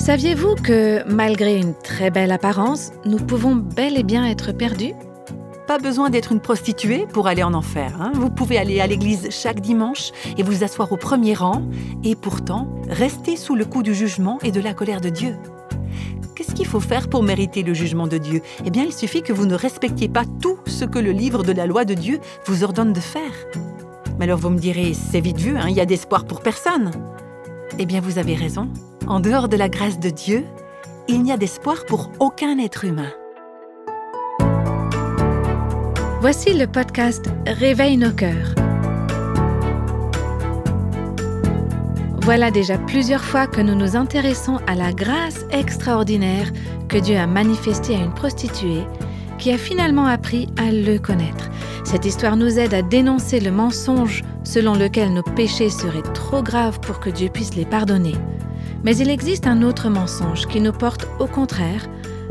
Saviez-vous que malgré une très belle apparence, nous pouvons bel et bien être perdus? Pas besoin d'être une prostituée pour aller en enfer. hein. Vous pouvez aller à l'église chaque dimanche et vous asseoir au premier rang et pourtant rester sous le coup du jugement et de la colère de Dieu. Qu'est-ce qu'il faut faire pour mériter le jugement de Dieu? Eh bien, il suffit que vous ne respectiez pas tout ce que le livre de la loi de Dieu vous ordonne de faire. Mais alors vous me direz, c'est vite vu, hein, il y a d'espoir pour personne. Eh bien, vous avez raison. En dehors de la grâce de Dieu, il n'y a d'espoir pour aucun être humain. Voici le podcast Réveille nos cœurs. Voilà déjà plusieurs fois que nous nous intéressons à la grâce extraordinaire que Dieu a manifestée à une prostituée qui a finalement appris à le connaître. Cette histoire nous aide à dénoncer le mensonge selon lequel nos péchés seraient trop graves pour que Dieu puisse les pardonner. Mais il existe un autre mensonge qui nous porte au contraire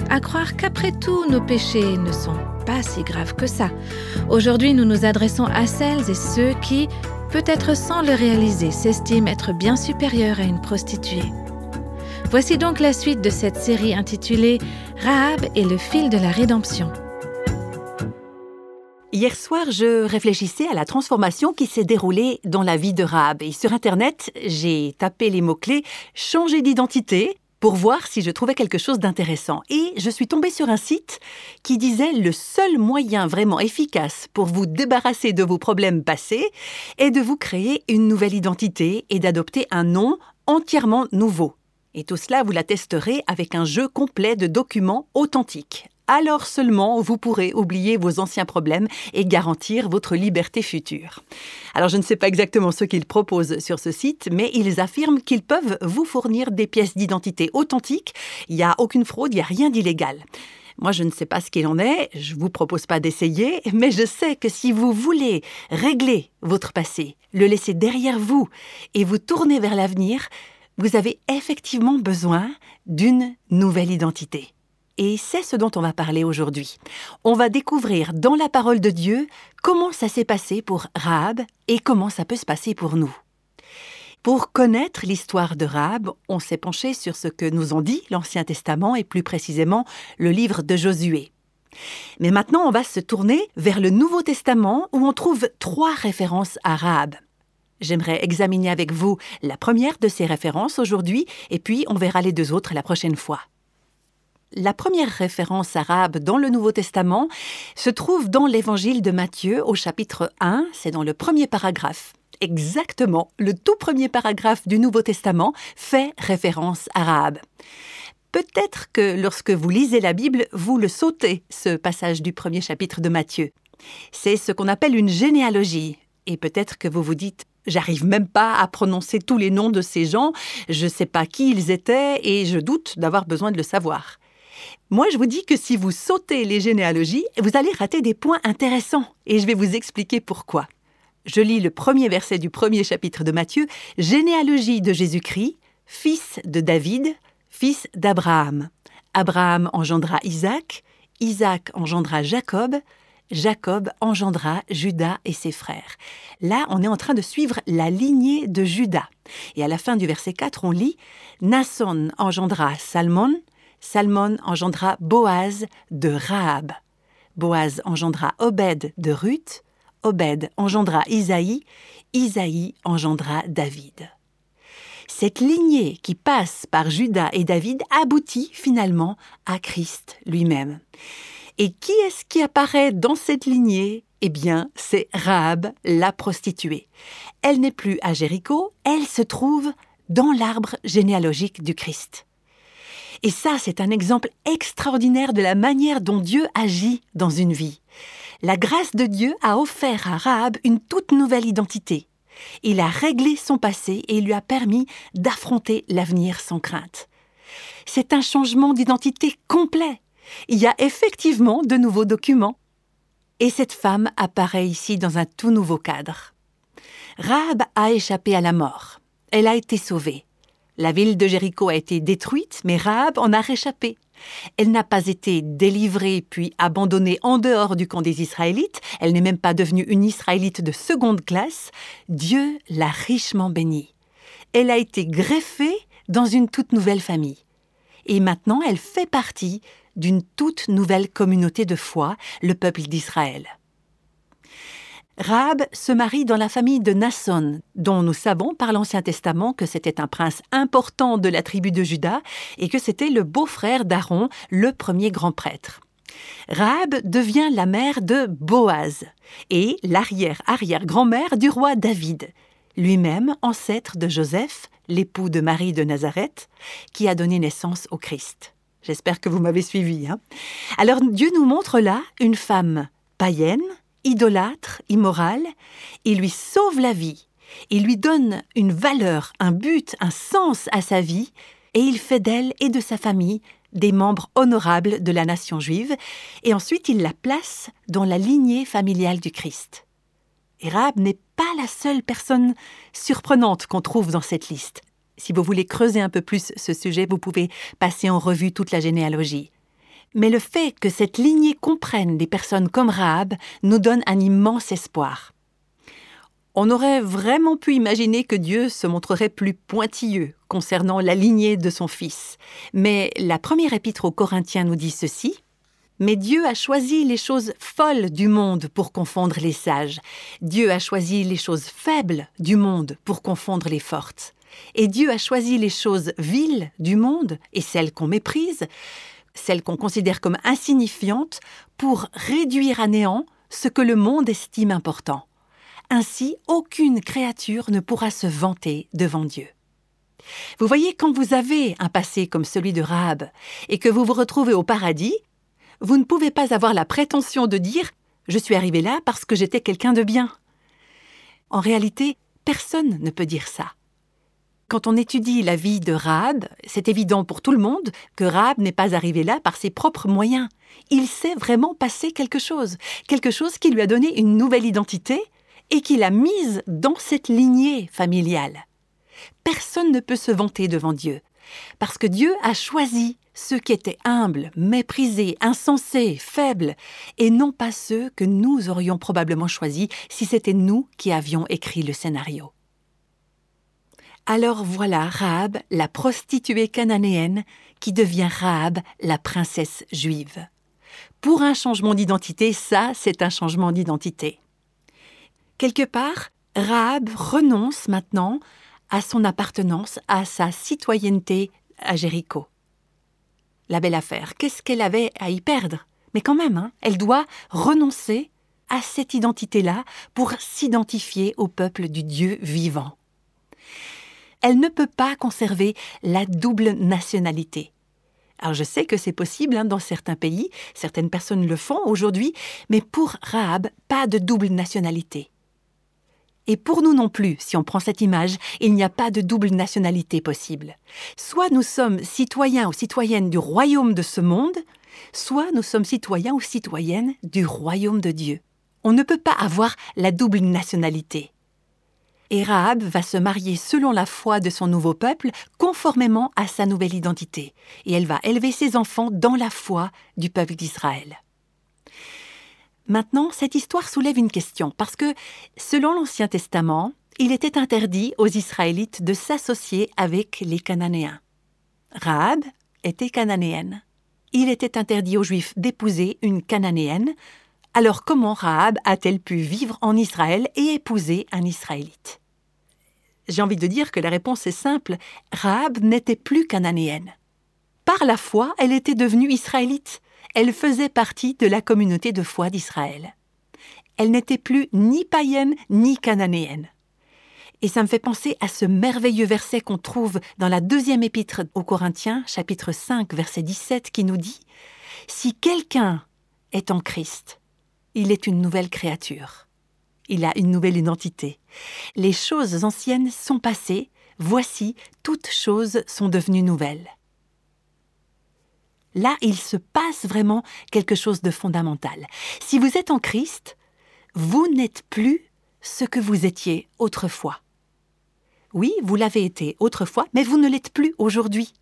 à croire qu'après tout nos péchés ne sont pas si graves que ça. Aujourd'hui, nous nous adressons à celles et ceux qui, peut-être sans le réaliser, s'estiment être bien supérieurs à une prostituée. Voici donc la suite de cette série intitulée Rahab et le fil de la rédemption. Hier soir, je réfléchissais à la transformation qui s'est déroulée dans la vie de Rahab. Et sur Internet, j'ai tapé les mots-clés changer d'identité pour voir si je trouvais quelque chose d'intéressant. Et je suis tombée sur un site qui disait le seul moyen vraiment efficace pour vous débarrasser de vos problèmes passés est de vous créer une nouvelle identité et d'adopter un nom entièrement nouveau. Et tout cela, vous l'attesterez avec un jeu complet de documents authentiques. Alors seulement vous pourrez oublier vos anciens problèmes et garantir votre liberté future. Alors je ne sais pas exactement ce qu'ils proposent sur ce site, mais ils affirment qu'ils peuvent vous fournir des pièces d'identité authentiques. Il n'y a aucune fraude, il n'y a rien d'illégal. Moi, je ne sais pas ce qu'il en est, je ne vous propose pas d'essayer, mais je sais que si vous voulez régler votre passé, le laisser derrière vous et vous tourner vers l'avenir, vous avez effectivement besoin d'une nouvelle identité. Et c'est ce dont on va parler aujourd'hui. On va découvrir dans la parole de Dieu comment ça s'est passé pour Rahab et comment ça peut se passer pour nous. Pour connaître l'histoire de Rahab, on s'est penché sur ce que nous en dit l'Ancien Testament et plus précisément le livre de Josué. Mais maintenant, on va se tourner vers le Nouveau Testament où on trouve trois références à Rahab. J'aimerais examiner avec vous la première de ces références aujourd'hui et puis on verra les deux autres la prochaine fois. La première référence arabe dans le Nouveau Testament se trouve dans l'Évangile de Matthieu au chapitre 1, c'est dans le premier paragraphe. Exactement, le tout premier paragraphe du Nouveau Testament fait référence arabe. Peut-être que lorsque vous lisez la Bible, vous le sautez, ce passage du premier chapitre de Matthieu. C'est ce qu'on appelle une généalogie. Et peut-être que vous vous dites J'arrive même pas à prononcer tous les noms de ces gens, je ne sais pas qui ils étaient et je doute d'avoir besoin de le savoir. Moi, je vous dis que si vous sautez les généalogies, vous allez rater des points intéressants et je vais vous expliquer pourquoi. Je lis le premier verset du premier chapitre de Matthieu, généalogie de Jésus-Christ, fils de David, fils d'Abraham. Abraham engendra Isaac, Isaac engendra Jacob, Jacob engendra Judas et ses frères. Là, on est en train de suivre la lignée de Judas. Et à la fin du verset 4, on lit Nasson engendra Salmon, Salmon engendra Boaz de Rahab. Boaz engendra Obed de Ruth, Obed engendra Isaïe, Isaïe engendra David. Cette lignée qui passe par Judas et David aboutit finalement à Christ lui-même. Et qui est-ce qui apparaît dans cette lignée? Eh bien, c'est Rahab, la prostituée. Elle n'est plus à Jéricho, elle se trouve dans l'arbre généalogique du Christ. Et ça, c'est un exemple extraordinaire de la manière dont Dieu agit dans une vie. La grâce de Dieu a offert à Rahab une toute nouvelle identité. Il a réglé son passé et lui a permis d'affronter l'avenir sans crainte. C'est un changement d'identité complet. Il y a effectivement de nouveaux documents. Et cette femme apparaît ici dans un tout nouveau cadre. Rahab a échappé à la mort. Elle a été sauvée. La ville de Jéricho a été détruite, mais Rahab en a réchappé. Elle n'a pas été délivrée puis abandonnée en dehors du camp des Israélites, elle n'est même pas devenue une Israélite de seconde classe, Dieu l'a richement bénie. Elle a été greffée dans une toute nouvelle famille. Et maintenant, elle fait partie d'une toute nouvelle communauté de foi, le peuple d'Israël. Rahab se marie dans la famille de Nasson, dont nous savons par l'Ancien Testament que c'était un prince important de la tribu de Juda et que c'était le beau-frère d'Aaron, le premier grand prêtre. Rahab devient la mère de Boaz et l'arrière-arrière-grand-mère du roi David, lui-même ancêtre de Joseph, l'époux de Marie de Nazareth, qui a donné naissance au Christ. J'espère que vous m'avez suivi. Hein. Alors Dieu nous montre là une femme païenne, idolâtre, immorale, il lui sauve la vie, il lui donne une valeur, un but, un sens à sa vie, et il fait d'elle et de sa famille des membres honorables de la nation juive, et ensuite il la place dans la lignée familiale du Christ. Et n'est pas la seule personne surprenante qu'on trouve dans cette liste. Si vous voulez creuser un peu plus ce sujet, vous pouvez passer en revue toute la généalogie. Mais le fait que cette lignée comprenne des personnes comme Rahab nous donne un immense espoir. On aurait vraiment pu imaginer que Dieu se montrerait plus pointilleux concernant la lignée de son Fils. Mais la première épître aux Corinthiens nous dit ceci. Mais Dieu a choisi les choses folles du monde pour confondre les sages. Dieu a choisi les choses faibles du monde pour confondre les fortes. Et Dieu a choisi les choses viles du monde et celles qu'on méprise celles qu'on considère comme insignifiantes, pour réduire à néant ce que le monde estime important. Ainsi, aucune créature ne pourra se vanter devant Dieu. Vous voyez, quand vous avez un passé comme celui de Rahab et que vous vous retrouvez au paradis, vous ne pouvez pas avoir la prétention de dire Je suis arrivé là parce que j'étais quelqu'un de bien. En réalité, personne ne peut dire ça. Quand on étudie la vie de Rahab, c'est évident pour tout le monde que Rahab n'est pas arrivé là par ses propres moyens. Il s'est vraiment passé quelque chose, quelque chose qui lui a donné une nouvelle identité et qui l'a mise dans cette lignée familiale. Personne ne peut se vanter devant Dieu, parce que Dieu a choisi ceux qui étaient humbles, méprisés, insensés, faibles, et non pas ceux que nous aurions probablement choisis si c'était nous qui avions écrit le scénario. Alors voilà Rahab, la prostituée cananéenne, qui devient Rahab, la princesse juive. Pour un changement d'identité, ça, c'est un changement d'identité. Quelque part, Rahab renonce maintenant à son appartenance, à sa citoyenneté à Jéricho. La belle affaire, qu'est-ce qu'elle avait à y perdre? Mais quand même, hein, elle doit renoncer à cette identité-là pour s'identifier au peuple du Dieu vivant elle ne peut pas conserver la double nationalité. Alors je sais que c'est possible hein, dans certains pays, certaines personnes le font aujourd'hui, mais pour Rahab, pas de double nationalité. Et pour nous non plus, si on prend cette image, il n'y a pas de double nationalité possible. Soit nous sommes citoyens ou citoyennes du royaume de ce monde, soit nous sommes citoyens ou citoyennes du royaume de Dieu. On ne peut pas avoir la double nationalité et Rahab va se marier selon la foi de son nouveau peuple, conformément à sa nouvelle identité, et elle va élever ses enfants dans la foi du peuple d'Israël. Maintenant, cette histoire soulève une question, parce que, selon l'Ancien Testament, il était interdit aux Israélites de s'associer avec les Cananéens. Rahab était cananéenne. Il était interdit aux Juifs d'épouser une cananéenne, alors comment Rahab a-t-elle pu vivre en Israël et épouser un Israélite? J'ai envie de dire que la réponse est simple. Rahab n'était plus cananéenne. Par la foi, elle était devenue israélite. Elle faisait partie de la communauté de foi d'Israël. Elle n'était plus ni païenne ni cananéenne. Et ça me fait penser à ce merveilleux verset qu'on trouve dans la deuxième épître aux Corinthiens, chapitre 5, verset 17, qui nous dit Si quelqu'un est en Christ, il est une nouvelle créature. Il a une nouvelle identité. Les choses anciennes sont passées, voici, toutes choses sont devenues nouvelles. Là, il se passe vraiment quelque chose de fondamental. Si vous êtes en Christ, vous n'êtes plus ce que vous étiez autrefois. Oui, vous l'avez été autrefois, mais vous ne l'êtes plus aujourd'hui.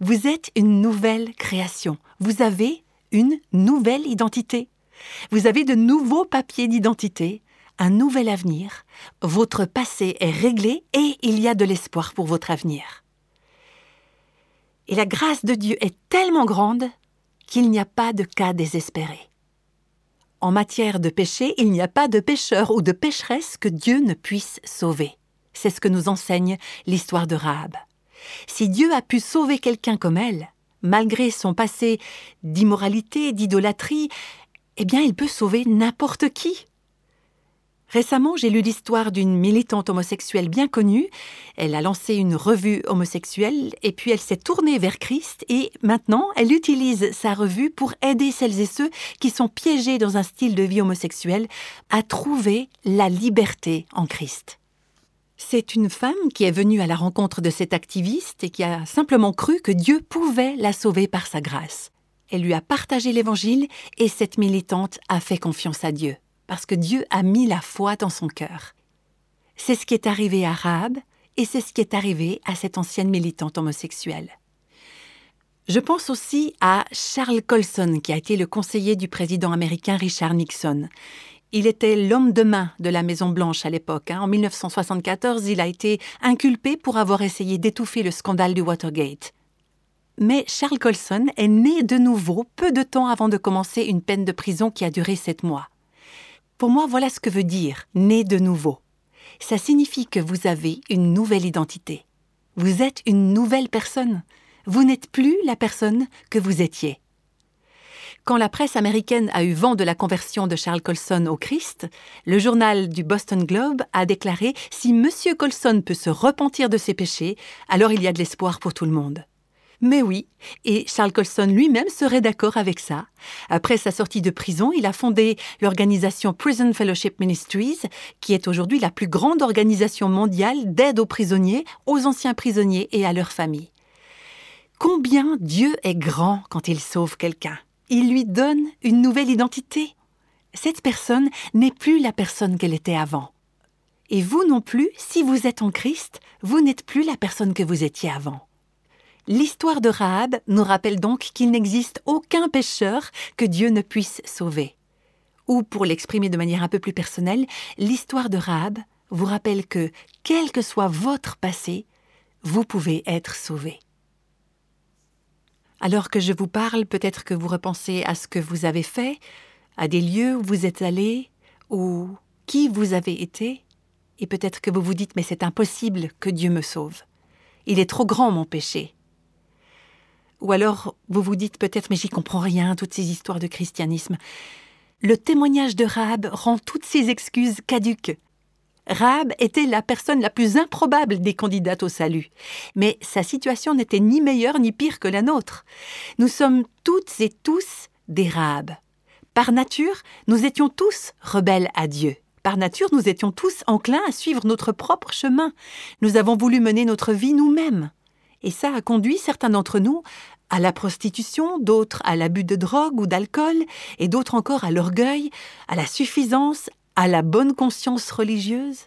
Vous êtes une nouvelle création. Vous avez une nouvelle identité. Vous avez de nouveaux papiers d'identité, un nouvel avenir, votre passé est réglé et il y a de l'espoir pour votre avenir. Et la grâce de Dieu est tellement grande qu'il n'y a pas de cas désespéré. En matière de péché, il n'y a pas de pécheur ou de pécheresse que Dieu ne puisse sauver. C'est ce que nous enseigne l'histoire de Rahab. Si Dieu a pu sauver quelqu'un comme elle, malgré son passé d'immoralité, d'idolâtrie, eh bien il peut sauver n'importe qui. Récemment, j'ai lu l'histoire d'une militante homosexuelle bien connue. Elle a lancé une revue homosexuelle et puis elle s'est tournée vers Christ et maintenant elle utilise sa revue pour aider celles et ceux qui sont piégés dans un style de vie homosexuel à trouver la liberté en Christ. C'est une femme qui est venue à la rencontre de cet activiste et qui a simplement cru que Dieu pouvait la sauver par sa grâce. Elle lui a partagé l'Évangile et cette militante a fait confiance à Dieu parce que Dieu a mis la foi dans son cœur. C'est ce qui est arrivé à Rahab et c'est ce qui est arrivé à cette ancienne militante homosexuelle. Je pense aussi à Charles Colson, qui a été le conseiller du président américain Richard Nixon. Il était l'homme de main de la Maison-Blanche à l'époque. Hein. En 1974, il a été inculpé pour avoir essayé d'étouffer le scandale du Watergate. Mais Charles Colson est né de nouveau peu de temps avant de commencer une peine de prison qui a duré sept mois. Pour moi, voilà ce que veut dire né de nouveau. Ça signifie que vous avez une nouvelle identité. Vous êtes une nouvelle personne. Vous n'êtes plus la personne que vous étiez. Quand la presse américaine a eu vent de la conversion de Charles Colson au Christ, le journal du Boston Globe a déclaré Si M. Colson peut se repentir de ses péchés, alors il y a de l'espoir pour tout le monde. Mais oui, et Charles Colson lui-même serait d'accord avec ça. Après sa sortie de prison, il a fondé l'organisation Prison Fellowship Ministries, qui est aujourd'hui la plus grande organisation mondiale d'aide aux prisonniers, aux anciens prisonniers et à leurs familles. Combien Dieu est grand quand il sauve quelqu'un Il lui donne une nouvelle identité. Cette personne n'est plus la personne qu'elle était avant. Et vous non plus, si vous êtes en Christ, vous n'êtes plus la personne que vous étiez avant. L'histoire de Rahab nous rappelle donc qu'il n'existe aucun pécheur que Dieu ne puisse sauver. Ou, pour l'exprimer de manière un peu plus personnelle, l'histoire de Rahab vous rappelle que, quel que soit votre passé, vous pouvez être sauvé. Alors que je vous parle, peut-être que vous repensez à ce que vous avez fait, à des lieux où vous êtes allé, ou qui vous avez été, et peut-être que vous vous dites mais c'est impossible que Dieu me sauve. Il est trop grand mon péché. Ou alors vous vous dites peut-être mais j'y comprends rien, toutes ces histoires de christianisme. Le témoignage de Rahab rend toutes ces excuses caduques. Rahab était la personne la plus improbable des candidates au salut. Mais sa situation n'était ni meilleure ni pire que la nôtre. Nous sommes toutes et tous des Rahab. Par nature, nous étions tous rebelles à Dieu. Par nature, nous étions tous enclins à suivre notre propre chemin. Nous avons voulu mener notre vie nous-mêmes. Et ça a conduit certains d'entre nous à la prostitution, d'autres à l'abus de drogue ou d'alcool, et d'autres encore à l'orgueil, à la suffisance, à la bonne conscience religieuse.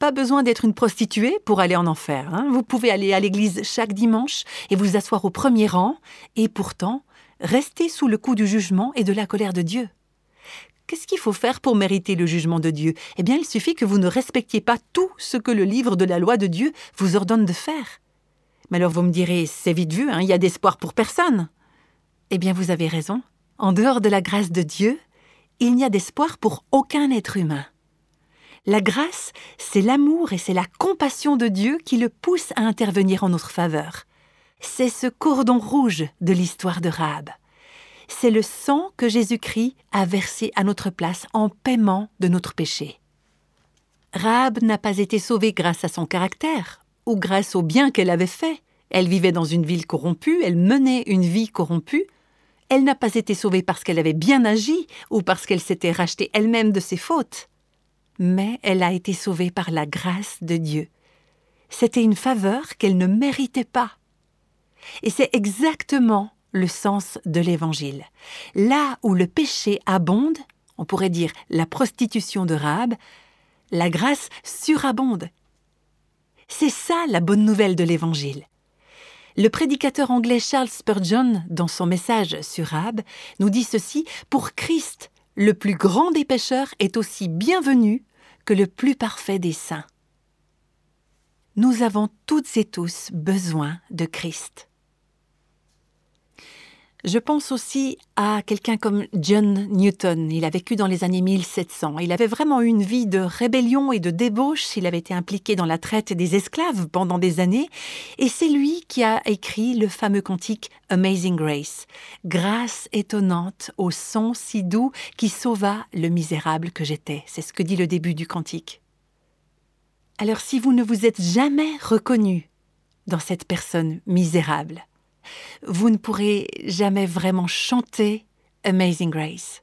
Pas besoin d'être une prostituée pour aller en enfer. Hein. Vous pouvez aller à l'église chaque dimanche et vous asseoir au premier rang, et pourtant rester sous le coup du jugement et de la colère de Dieu. Qu'est-ce qu'il faut faire pour mériter le jugement de Dieu? Eh bien, il suffit que vous ne respectiez pas tout ce que le livre de la loi de Dieu vous ordonne de faire. Mais alors vous me direz, c'est vite vu, hein, il y a d'espoir pour personne. Eh bien vous avez raison. En dehors de la grâce de Dieu, il n'y a d'espoir pour aucun être humain. La grâce, c'est l'amour et c'est la compassion de Dieu qui le pousse à intervenir en notre faveur. C'est ce cordon rouge de l'histoire de Rahab. C'est le sang que Jésus-Christ a versé à notre place en paiement de notre péché. Rahab n'a pas été sauvée grâce à son caractère, grâce au bien qu'elle avait fait. Elle vivait dans une ville corrompue, elle menait une vie corrompue. Elle n'a pas été sauvée parce qu'elle avait bien agi ou parce qu'elle s'était rachetée elle-même de ses fautes. Mais elle a été sauvée par la grâce de Dieu. C'était une faveur qu'elle ne méritait pas. Et c'est exactement le sens de l'Évangile. Là où le péché abonde, on pourrait dire la prostitution de Rahab, la grâce surabonde c'est ça la bonne nouvelle de l'Évangile. Le prédicateur anglais Charles Spurgeon, dans son message sur Rab, nous dit ceci Pour Christ, le plus grand des pécheurs est aussi bienvenu que le plus parfait des saints. Nous avons toutes et tous besoin de Christ. Je pense aussi à quelqu'un comme John Newton. Il a vécu dans les années 1700. Il avait vraiment eu une vie de rébellion et de débauche. Il avait été impliqué dans la traite des esclaves pendant des années. Et c'est lui qui a écrit le fameux cantique Amazing Grace. Grâce étonnante au son si doux qui sauva le misérable que j'étais. C'est ce que dit le début du cantique. Alors si vous ne vous êtes jamais reconnu dans cette personne misérable, vous ne pourrez jamais vraiment chanter Amazing Grace.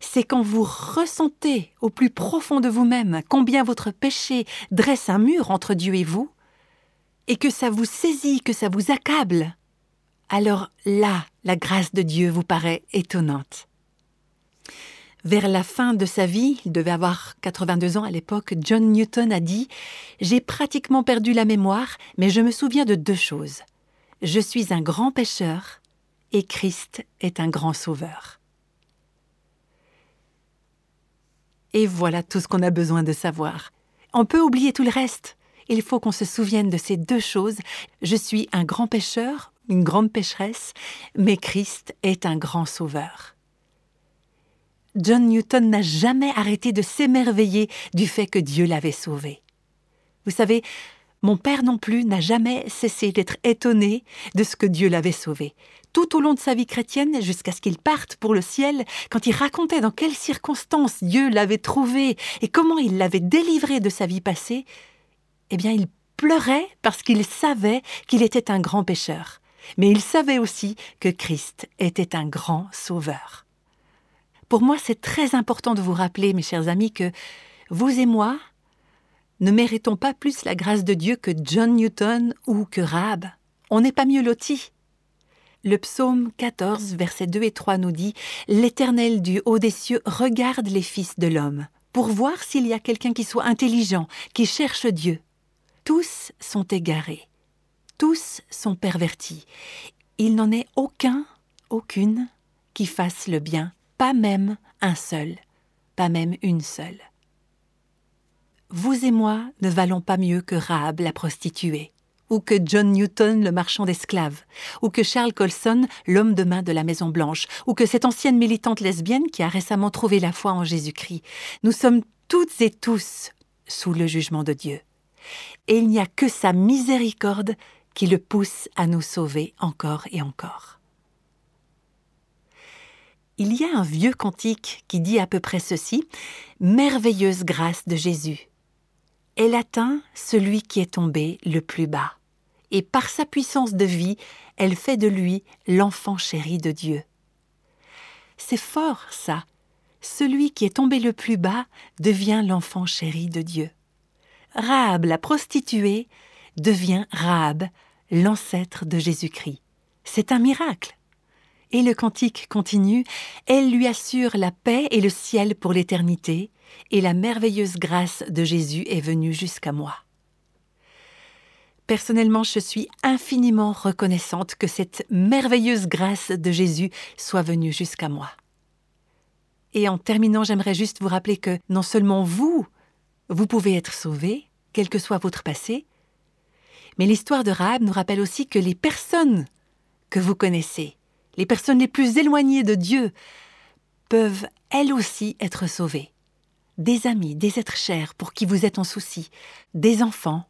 C'est quand vous ressentez au plus profond de vous-même combien votre péché dresse un mur entre Dieu et vous, et que ça vous saisit, que ça vous accable, alors là, la grâce de Dieu vous paraît étonnante. Vers la fin de sa vie, il devait avoir 82 ans à l'époque, John Newton a dit J'ai pratiquement perdu la mémoire, mais je me souviens de deux choses. Je suis un grand pécheur et Christ est un grand sauveur. Et voilà tout ce qu'on a besoin de savoir. On peut oublier tout le reste. Il faut qu'on se souvienne de ces deux choses. Je suis un grand pécheur, une grande pécheresse, mais Christ est un grand sauveur. John Newton n'a jamais arrêté de s'émerveiller du fait que Dieu l'avait sauvé. Vous savez, mon père non plus n'a jamais cessé d'être étonné de ce que Dieu l'avait sauvé. Tout au long de sa vie chrétienne, jusqu'à ce qu'il parte pour le ciel, quand il racontait dans quelles circonstances Dieu l'avait trouvé et comment il l'avait délivré de sa vie passée, eh bien il pleurait parce qu'il savait qu'il était un grand pécheur. Mais il savait aussi que Christ était un grand sauveur. Pour moi, c'est très important de vous rappeler, mes chers amis, que vous et moi, ne méritons pas plus la grâce de Dieu que John Newton ou que Rahab On n'est pas mieux lotis. Le psaume 14, versets 2 et 3 nous dit L'Éternel du haut des cieux regarde les fils de l'homme, pour voir s'il y a quelqu'un qui soit intelligent, qui cherche Dieu. Tous sont égarés, tous sont pervertis. Il n'en est aucun, aucune, qui fasse le bien, pas même un seul, pas même une seule. Vous et moi ne valons pas mieux que Rahab la prostituée, ou que John Newton le marchand d'esclaves, ou que Charles Colson l'homme de main de la Maison Blanche, ou que cette ancienne militante lesbienne qui a récemment trouvé la foi en Jésus-Christ. Nous sommes toutes et tous sous le jugement de Dieu. Et il n'y a que sa miséricorde qui le pousse à nous sauver encore et encore. Il y a un vieux cantique qui dit à peu près ceci Merveilleuse grâce de Jésus elle atteint celui qui est tombé le plus bas, et par sa puissance de vie, elle fait de lui l'enfant chéri de Dieu. C'est fort, ça. Celui qui est tombé le plus bas devient l'enfant chéri de Dieu. Rahab la prostituée devient Rahab, l'ancêtre de Jésus-Christ. C'est un miracle. Et le cantique continue, elle lui assure la paix et le ciel pour l'éternité, et la merveilleuse grâce de Jésus est venue jusqu'à moi. Personnellement, je suis infiniment reconnaissante que cette merveilleuse grâce de Jésus soit venue jusqu'à moi. Et en terminant, j'aimerais juste vous rappeler que non seulement vous, vous pouvez être sauvé, quel que soit votre passé, mais l'histoire de Rahab nous rappelle aussi que les personnes que vous connaissez, les personnes les plus éloignées de Dieu, peuvent elles aussi être sauvées des amis, des êtres chers pour qui vous êtes en souci, des enfants,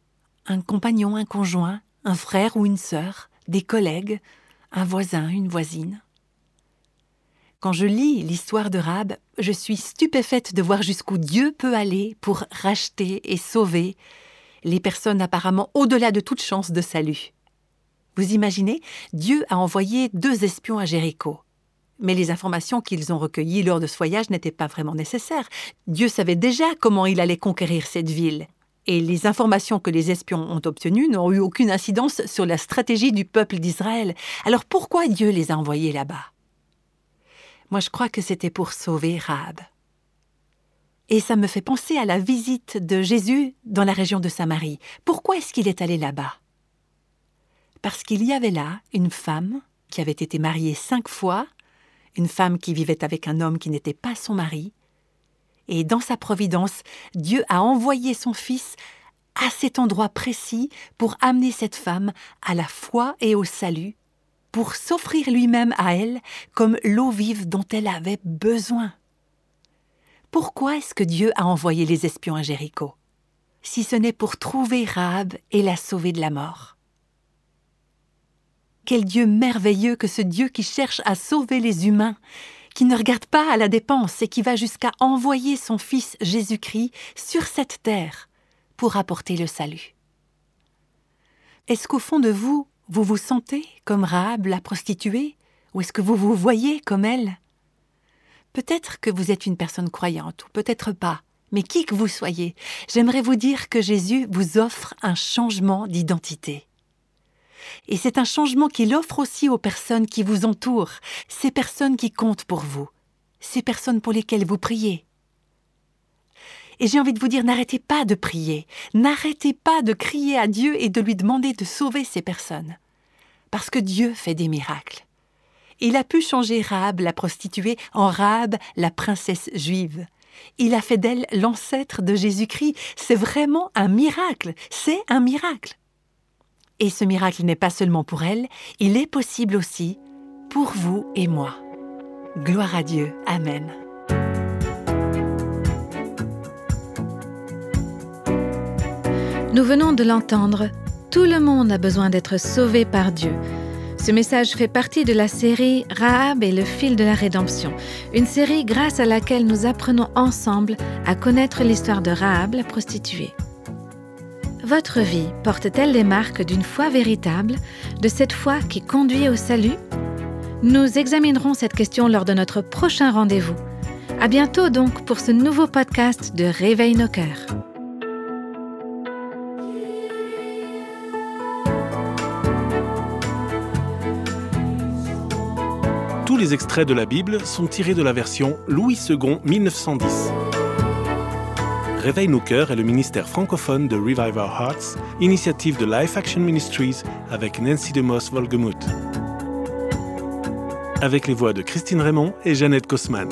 un compagnon, un conjoint, un frère ou une sœur, des collègues, un voisin, une voisine. Quand je lis l'histoire de Rab, je suis stupéfaite de voir jusqu'où Dieu peut aller pour racheter et sauver les personnes apparemment au-delà de toute chance de salut. Vous imaginez, Dieu a envoyé deux espions à Jéricho. Mais les informations qu'ils ont recueillies lors de ce voyage n'étaient pas vraiment nécessaires. Dieu savait déjà comment il allait conquérir cette ville. Et les informations que les espions ont obtenues n'ont eu aucune incidence sur la stratégie du peuple d'Israël. Alors pourquoi Dieu les a envoyés là-bas? Moi je crois que c'était pour sauver Rahab. Et ça me fait penser à la visite de Jésus dans la région de Samarie. Pourquoi est-ce qu'il est allé là-bas? Parce qu'il y avait là une femme qui avait été mariée cinq fois une femme qui vivait avec un homme qui n'était pas son mari. Et dans sa providence, Dieu a envoyé son Fils à cet endroit précis pour amener cette femme à la foi et au salut, pour s'offrir lui-même à elle comme l'eau vive dont elle avait besoin. Pourquoi est-ce que Dieu a envoyé les espions à Jéricho si ce n'est pour trouver Rahab et la sauver de la mort? Quel Dieu merveilleux que ce Dieu qui cherche à sauver les humains, qui ne regarde pas à la dépense et qui va jusqu'à envoyer son Fils Jésus-Christ sur cette terre pour apporter le salut. Est-ce qu'au fond de vous, vous vous sentez comme Rahab la prostituée Ou est-ce que vous vous voyez comme elle? Peut-être que vous êtes une personne croyante, ou peut-être pas, mais qui que vous soyez, j'aimerais vous dire que Jésus vous offre un changement d'identité. Et c'est un changement qu'il offre aussi aux personnes qui vous entourent, ces personnes qui comptent pour vous, ces personnes pour lesquelles vous priez, et j'ai envie de vous dire, n'arrêtez pas de prier, n'arrêtez pas de crier à Dieu et de lui demander de sauver ces personnes. Parce que Dieu fait des miracles. Il a pu changer Rahab la prostituée en Rahab la princesse juive. Il a fait d'elle l'ancêtre de Jésus-Christ. C'est vraiment un miracle. C'est un miracle. Et ce miracle n'est pas seulement pour elle, il est possible aussi pour vous et moi. Gloire à Dieu. Amen. Nous venons de l'entendre, tout le monde a besoin d'être sauvé par Dieu. Ce message fait partie de la série Rahab et le fil de la rédemption, une série grâce à laquelle nous apprenons ensemble à connaître l'histoire de Rahab, la prostituée. Votre vie porte-t-elle les marques d'une foi véritable, de cette foi qui conduit au salut? Nous examinerons cette question lors de notre prochain rendez-vous. À bientôt donc pour ce nouveau podcast de Réveille nos cœurs. Tous les extraits de la Bible sont tirés de la version Louis II 1910. Réveille nos cœurs est le ministère francophone de Revive Our Hearts, initiative de Life Action Ministries avec Nancy DeMoss Volgemuth. Avec les voix de Christine Raymond et Jeannette Kosman.